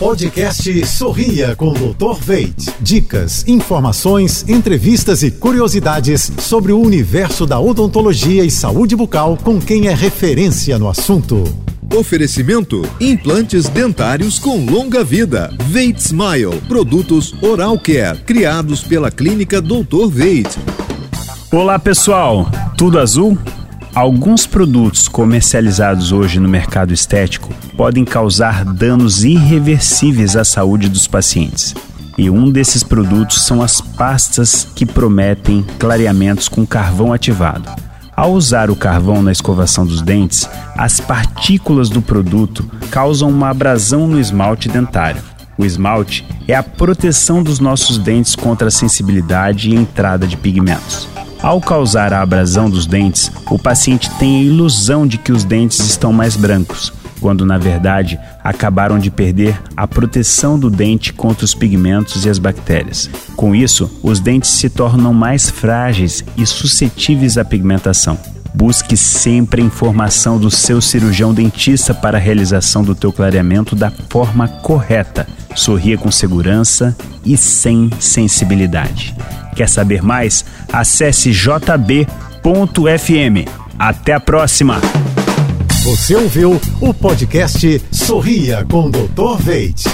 Podcast Sorria com Dr. Veit. Dicas, informações, entrevistas e curiosidades sobre o universo da odontologia e saúde bucal com quem é referência no assunto. Oferecimento: implantes dentários com longa vida. Veit Smile, produtos Oral Care, criados pela clínica Dr. Veit. Olá, pessoal. Tudo azul? Alguns produtos comercializados hoje no mercado estético podem causar danos irreversíveis à saúde dos pacientes. E um desses produtos são as pastas que prometem clareamentos com carvão ativado. Ao usar o carvão na escovação dos dentes, as partículas do produto causam uma abrasão no esmalte dentário. O esmalte é a proteção dos nossos dentes contra a sensibilidade e entrada de pigmentos. Ao causar a abrasão dos dentes, o paciente tem a ilusão de que os dentes estão mais brancos, quando na verdade acabaram de perder a proteção do dente contra os pigmentos e as bactérias. Com isso, os dentes se tornam mais frágeis e suscetíveis à pigmentação. Busque sempre a informação do seu cirurgião dentista para a realização do teu clareamento da forma correta. Sorria com segurança e sem sensibilidade. Quer saber mais? Acesse jb.fm. Até a próxima! Você ouviu o podcast Sorria com Dr. Veit.